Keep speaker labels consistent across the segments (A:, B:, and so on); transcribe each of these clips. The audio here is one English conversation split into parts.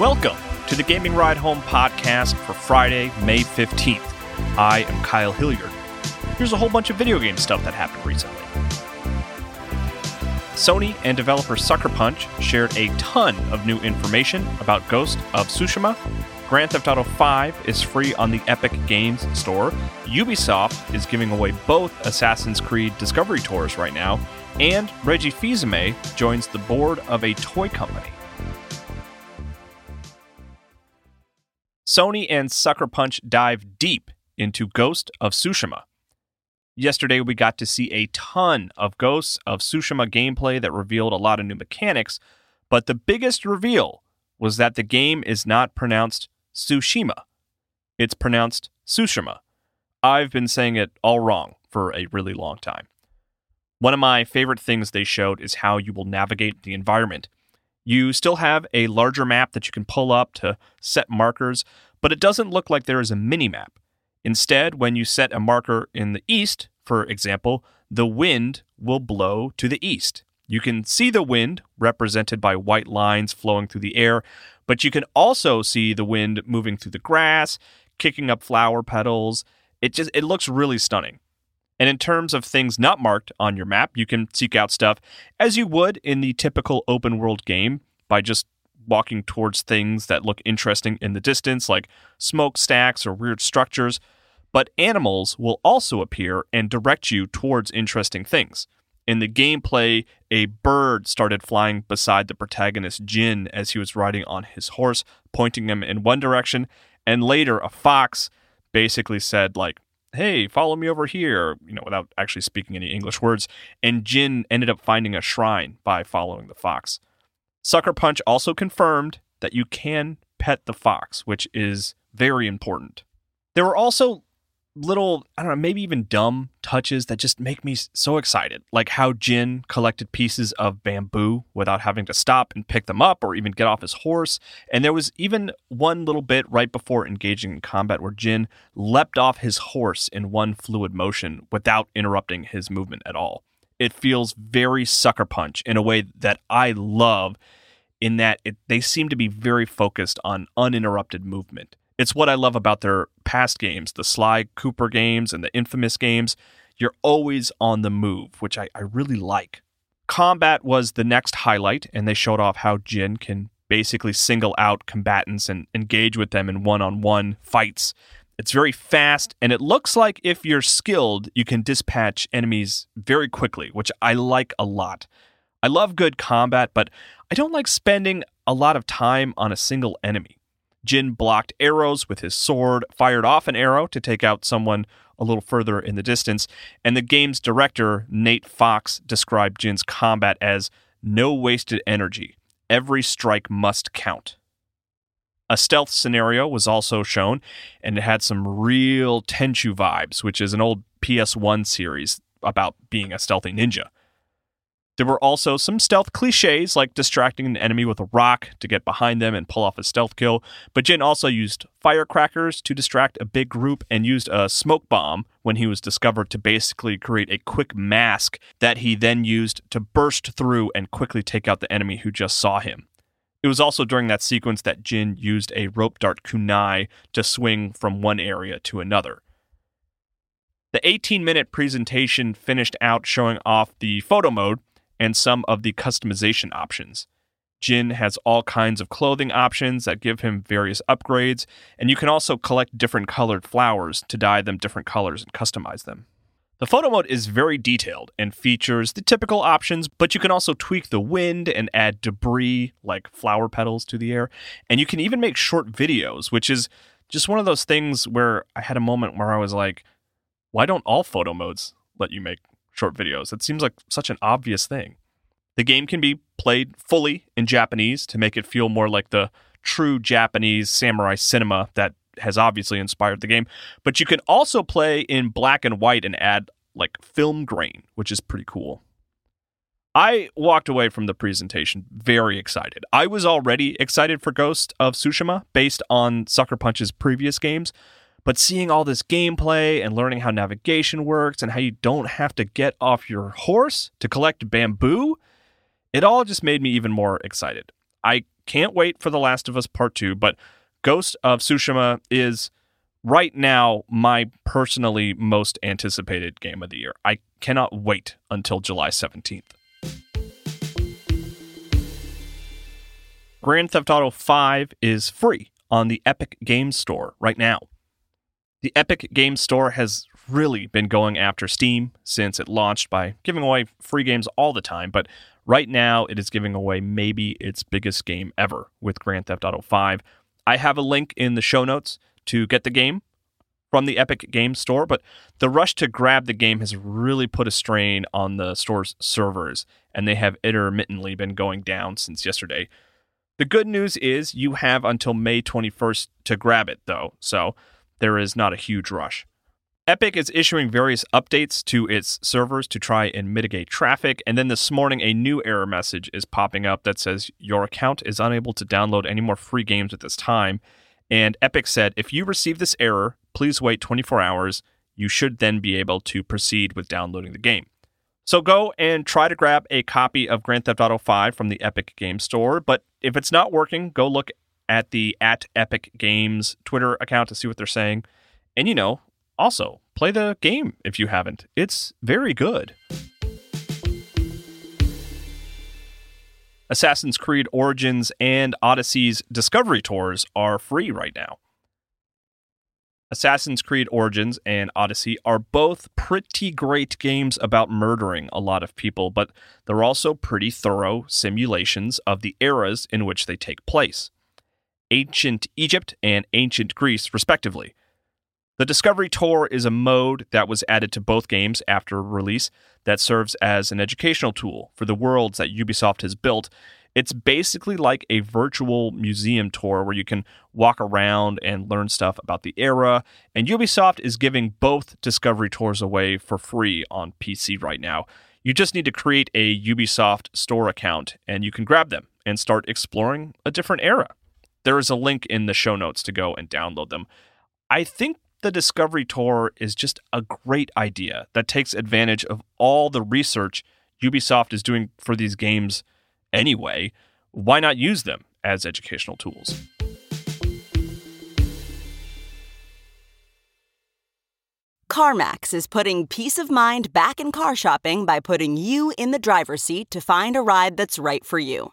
A: Welcome to the Gaming Ride Home podcast for Friday, May 15th. I am Kyle Hilliard. Here's a whole bunch of video game stuff that happened recently. Sony and developer Sucker Punch shared a ton of new information about Ghost of Tsushima. Grand Theft Auto 5 is free on the Epic Games Store. Ubisoft is giving away both Assassin's Creed Discovery Tours right now, and Reggie Fils-Aimé joins the board of a toy company. Sony and Sucker Punch dive deep into Ghost of Tsushima. Yesterday, we got to see a ton of Ghosts of Tsushima gameplay that revealed a lot of new mechanics, but the biggest reveal was that the game is not pronounced Tsushima. It's pronounced Tsushima. I've been saying it all wrong for a really long time. One of my favorite things they showed is how you will navigate the environment. You still have a larger map that you can pull up to set markers, but it doesn't look like there is a mini map. Instead, when you set a marker in the east, for example, the wind will blow to the east. You can see the wind represented by white lines flowing through the air, but you can also see the wind moving through the grass, kicking up flower petals. It just it looks really stunning. And in terms of things not marked on your map, you can seek out stuff as you would in the typical open world game by just walking towards things that look interesting in the distance, like smokestacks or weird structures. But animals will also appear and direct you towards interesting things. In the gameplay, a bird started flying beside the protagonist Jin as he was riding on his horse, pointing him in one direction. And later, a fox basically said, like, hey, follow me over here, you know, without actually speaking any English words. And Jin ended up finding a shrine by following the fox. Sucker Punch also confirmed that you can pet the fox, which is very important. There were also little, I don't know, maybe even dumb touches that just make me so excited. Like how Jin collected pieces of bamboo without having to stop and pick them up or even get off his horse. And there was even one little bit right before engaging in combat where Jin leapt off his horse in one fluid motion without interrupting his movement at all. It feels very sucker punch in a way that I love in that it, they seem to be very focused on uninterrupted movement. It's what I love about their past games, the Sly Cooper games and the infamous games. You're always on the move, which I, I really like. Combat was the next highlight, and they showed off how Jin can basically single out combatants and engage with them in one on one fights it's very fast, and it looks like if you're skilled, you can dispatch enemies very quickly, which I like a lot. I love good combat, but I don't like spending a lot of time on a single enemy. Jin blocked arrows with his sword, fired off an arrow to take out someone a little further in the distance, and the game's director, Nate Fox, described Jin's combat as no wasted energy. Every strike must count. A stealth scenario was also shown, and it had some real Tenchu vibes, which is an old PS1 series about being a stealthy ninja. There were also some stealth cliches like distracting an enemy with a rock to get behind them and pull off a stealth kill, but Jin also used firecrackers to distract a big group and used a smoke bomb when he was discovered to basically create a quick mask that he then used to burst through and quickly take out the enemy who just saw him. It was also during that sequence that Jin used a rope dart kunai to swing from one area to another. The 18 minute presentation finished out showing off the photo mode and some of the customization options. Jin has all kinds of clothing options that give him various upgrades, and you can also collect different colored flowers to dye them different colors and customize them. The photo mode is very detailed and features the typical options, but you can also tweak the wind and add debris like flower petals to the air. And you can even make short videos, which is just one of those things where I had a moment where I was like, why don't all photo modes let you make short videos? It seems like such an obvious thing. The game can be played fully in Japanese to make it feel more like the true Japanese samurai cinema that has obviously inspired the game, but you can also play in black and white and add like film grain, which is pretty cool. I walked away from the presentation very excited. I was already excited for Ghost of Tsushima based on Sucker Punch's previous games, but seeing all this gameplay and learning how navigation works and how you don't have to get off your horse to collect bamboo, it all just made me even more excited. I can't wait for The Last of Us Part 2, but Ghost of Tsushima is right now my personally most anticipated game of the year. I cannot wait until July 17th. Grand Theft Auto 5 is free on the Epic Games Store right now. The Epic Games Store has really been going after Steam since it launched by giving away free games all the time, but right now it is giving away maybe its biggest game ever with Grand Theft Auto 5. I have a link in the show notes to get the game from the Epic Games Store, but the rush to grab the game has really put a strain on the store's servers, and they have intermittently been going down since yesterday. The good news is you have until May 21st to grab it, though, so there is not a huge rush. Epic is issuing various updates to its servers to try and mitigate traffic, and then this morning a new error message is popping up that says your account is unable to download any more free games at this time. And Epic said if you receive this error, please wait 24 hours. You should then be able to proceed with downloading the game. So go and try to grab a copy of Grand Theft Auto 5 from the Epic Game Store. But if it's not working, go look at the at Epic Games Twitter account to see what they're saying. And you know, also play the game if you haven't. It's very good. Assassin's Creed Origins and Odyssey's Discovery Tours are free right now. Assassin's Creed Origins and Odyssey are both pretty great games about murdering a lot of people, but they're also pretty thorough simulations of the eras in which they take place ancient Egypt and ancient Greece, respectively. The Discovery Tour is a mode that was added to both games after release that serves as an educational tool for the worlds that Ubisoft has built it's basically like a virtual museum tour where you can walk around and learn stuff about the era. And Ubisoft is giving both Discovery tours away for free on PC right now. You just need to create a Ubisoft store account and you can grab them and start exploring a different era. There is a link in the show notes to go and download them. I think the Discovery Tour is just a great idea that takes advantage of all the research Ubisoft is doing for these games anyway, why not use them as educational tools?
B: CarMax is putting peace of mind back in car shopping by putting you in the driver's seat to find a ride that's right for you.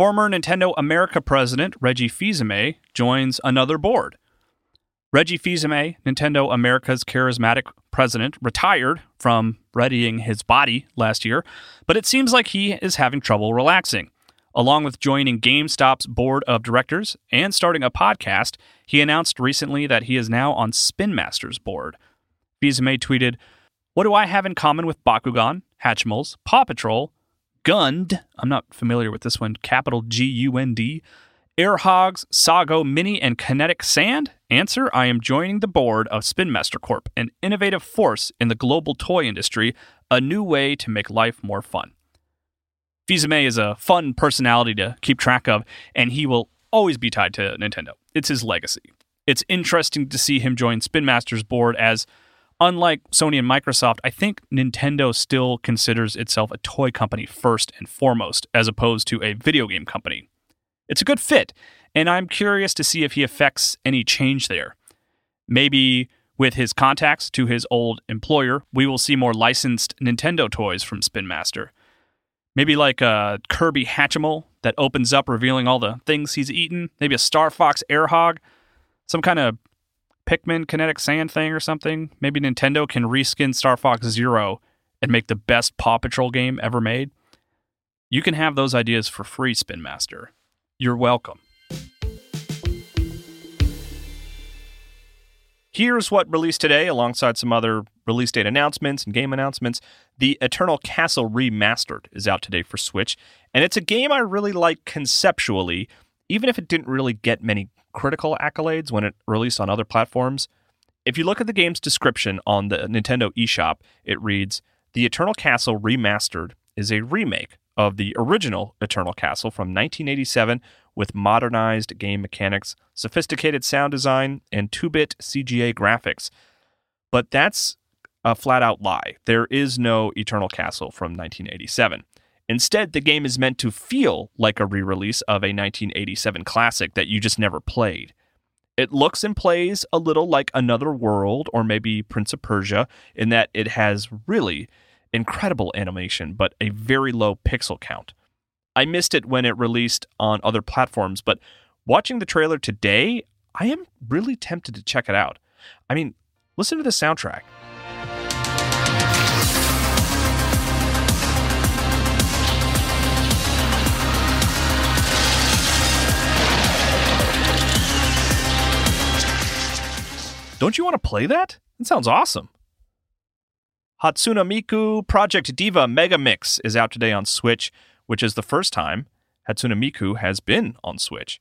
A: Former Nintendo America president Reggie Fils-Aimé joins another board. Reggie Fils-Aimé, Nintendo America's charismatic president, retired from readying his body last year, but it seems like he is having trouble relaxing. Along with joining GameStop's board of directors and starting a podcast, he announced recently that he is now on Spin Master's board. Fils-Aimé tweeted, What do I have in common with Bakugan, Hatchimals, Paw Patrol, Gund, I'm not familiar with this one, capital G U N D, Air Hogs, Sago Mini, and Kinetic Sand? Answer I am joining the board of Spin Master Corp., an innovative force in the global toy industry, a new way to make life more fun. Fils-Aimé is a fun personality to keep track of, and he will always be tied to Nintendo. It's his legacy. It's interesting to see him join Spin Master's board as unlike Sony and Microsoft, I think Nintendo still considers itself a toy company first and foremost, as opposed to a video game company. It's a good fit, and I'm curious to see if he affects any change there. Maybe with his contacts to his old employer, we will see more licensed Nintendo toys from Spin Master. Maybe like a Kirby Hatchimal that opens up revealing all the things he's eaten. Maybe a Star Fox Air Hog. Some kind of Pikmin kinetic sand thing or something. Maybe Nintendo can reskin Star Fox Zero and make the best Paw Patrol game ever made. You can have those ideas for free, Spin Master. You're welcome. Here's what released today, alongside some other release date announcements and game announcements. The Eternal Castle Remastered is out today for Switch, and it's a game I really like conceptually, even if it didn't really get many critical accolades when it released on other platforms. If you look at the game's description on the Nintendo eShop, it reads The Eternal Castle Remastered is a remake of the original Eternal Castle from 1987 with modernized game mechanics, sophisticated sound design, and 2 bit CGA graphics. But that's a flat out lie. There is no Eternal Castle from 1987. Instead, the game is meant to feel like a re release of a 1987 classic that you just never played. It looks and plays a little like Another World or maybe Prince of Persia in that it has really incredible animation, but a very low pixel count. I missed it when it released on other platforms, but watching the trailer today, I am really tempted to check it out. I mean, listen to the soundtrack. Don't you want to play that? It sounds awesome. Hatsune Miku Project Diva Mega Mix is out today on Switch, which is the first time Hatsune Miku has been on Switch.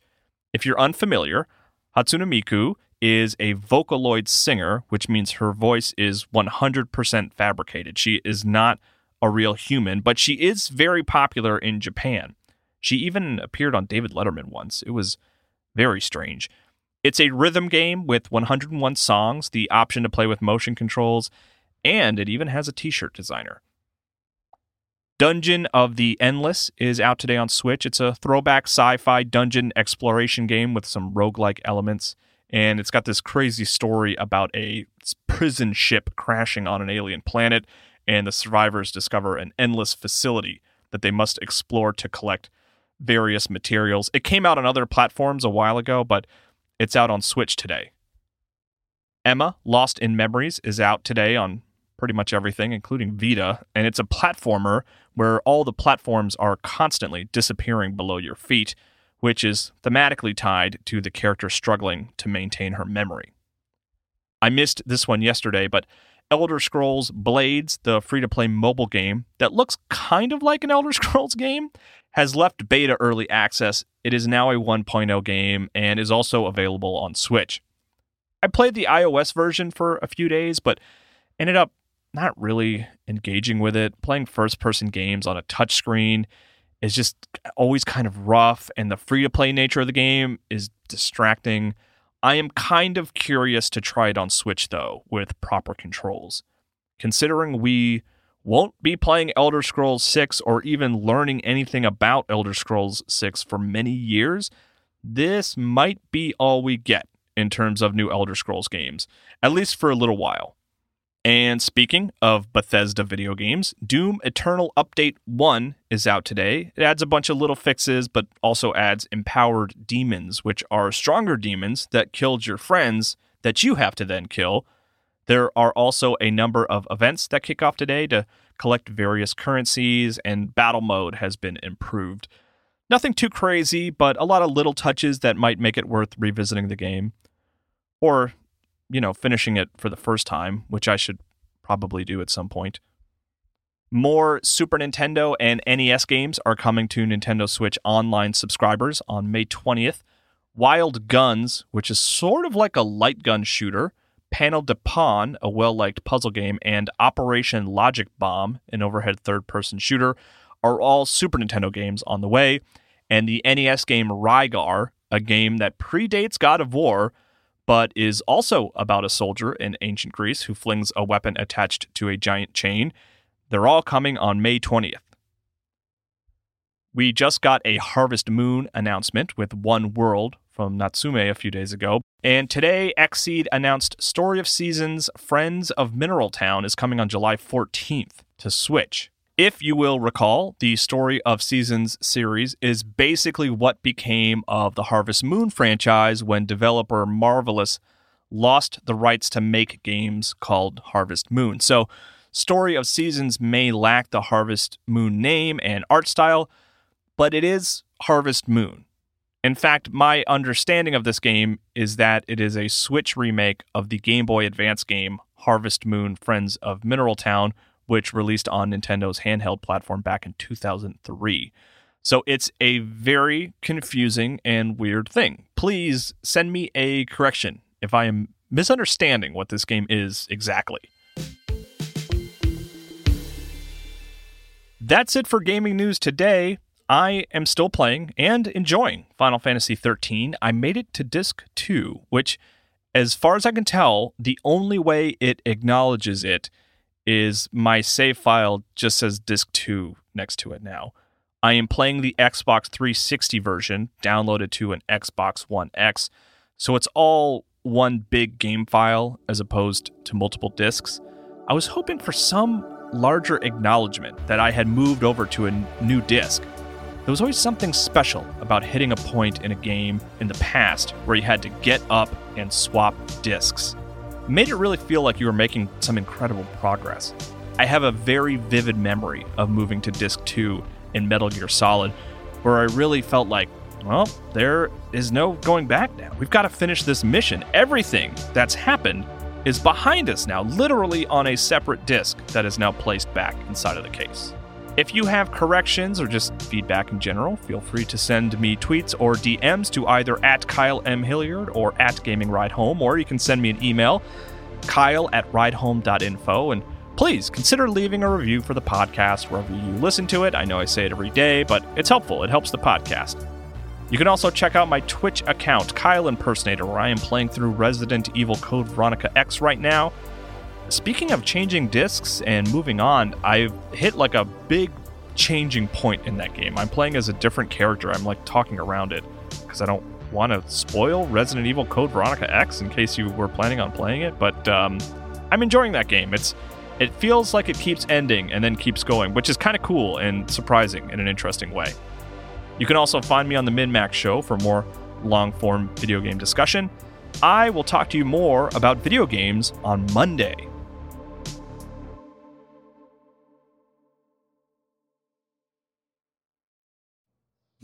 A: If you're unfamiliar, Hatsune Miku is a Vocaloid singer, which means her voice is 100% fabricated. She is not a real human, but she is very popular in Japan. She even appeared on David Letterman once. It was very strange. It's a rhythm game with 101 songs, the option to play with motion controls, and it even has a t shirt designer. Dungeon of the Endless is out today on Switch. It's a throwback sci fi dungeon exploration game with some roguelike elements. And it's got this crazy story about a prison ship crashing on an alien planet, and the survivors discover an endless facility that they must explore to collect various materials. It came out on other platforms a while ago, but it's out on Switch today. Emma Lost in Memories is out today on pretty much everything, including Vita, and it's a platformer where all the platforms are constantly disappearing below your feet, which is thematically tied to the character struggling to maintain her memory. I missed this one yesterday, but Elder Scrolls Blades, the free to play mobile game that looks kind of like an Elder Scrolls game, has left beta early access. It is now a 1.0 game and is also available on Switch. I played the iOS version for a few days, but ended up not really engaging with it. Playing first person games on a touchscreen is just always kind of rough, and the free to play nature of the game is distracting. I am kind of curious to try it on Switch, though, with proper controls. Considering we won't be playing Elder Scrolls 6 or even learning anything about Elder Scrolls 6 for many years, this might be all we get in terms of new Elder Scrolls games, at least for a little while. And speaking of Bethesda video games, Doom Eternal Update 1 is out today. It adds a bunch of little fixes, but also adds empowered demons, which are stronger demons that killed your friends that you have to then kill there are also a number of events that kick off today to collect various currencies, and battle mode has been improved. Nothing too crazy, but a lot of little touches that might make it worth revisiting the game. Or, you know, finishing it for the first time, which I should probably do at some point. More Super Nintendo and NES games are coming to Nintendo Switch Online subscribers on May 20th. Wild Guns, which is sort of like a light gun shooter, Panel de Pon, a well liked puzzle game, and Operation Logic Bomb, an overhead third person shooter, are all Super Nintendo games on the way. And the NES game Rygar a game that predates God of War, but is also about a soldier in ancient Greece who flings a weapon attached to a giant chain. They're all coming on May 20th. We just got a Harvest Moon announcement with One World from Natsume a few days ago. And today, Xseed announced Story of Seasons Friends of Mineral Town is coming on July 14th to Switch. If you will recall, the Story of Seasons series is basically what became of the Harvest Moon franchise when developer Marvelous lost the rights to make games called Harvest Moon. So, Story of Seasons may lack the Harvest Moon name and art style, but it is Harvest Moon. In fact, my understanding of this game is that it is a Switch remake of the Game Boy Advance game Harvest Moon Friends of Mineral Town, which released on Nintendo's handheld platform back in 2003. So it's a very confusing and weird thing. Please send me a correction if I am misunderstanding what this game is exactly. That's it for gaming news today. I am still playing and enjoying Final Fantasy XIII. I made it to disc 2, which, as far as I can tell, the only way it acknowledges it is my save file just says disc 2 next to it now. I am playing the Xbox 360 version downloaded to an Xbox One X, so it's all one big game file as opposed to multiple discs. I was hoping for some larger acknowledgement that I had moved over to a new disc there was always something special about hitting a point in a game in the past where you had to get up and swap discs. Made it really feel like you were making some incredible progress. I have a very vivid memory of moving to disc 2 in Metal Gear Solid, where I really felt like, well, there is no going back now. We've got to finish this mission. Everything that's happened is behind us now, literally on a separate disc that is now placed back inside of the case. If you have corrections or just feedback in general, feel free to send me tweets or DMs to either at Kyle M. Hilliard or at Gaming Ride Home, or you can send me an email, kyle at ridehome.info. And please consider leaving a review for the podcast wherever you listen to it. I know I say it every day, but it's helpful. It helps the podcast. You can also check out my Twitch account, Kyle Impersonator, where I am playing through Resident Evil Code Veronica X right now. Speaking of changing discs and moving on, I've hit like a big changing point in that game. I'm playing as a different character. I'm like talking around it because I don't want to spoil Resident Evil Code Veronica X in case you were planning on playing it. But um, I'm enjoying that game. It's it feels like it keeps ending and then keeps going, which is kind of cool and surprising in an interesting way. You can also find me on the MinMax Show for more long form video game discussion. I will talk to you more about video games on Monday.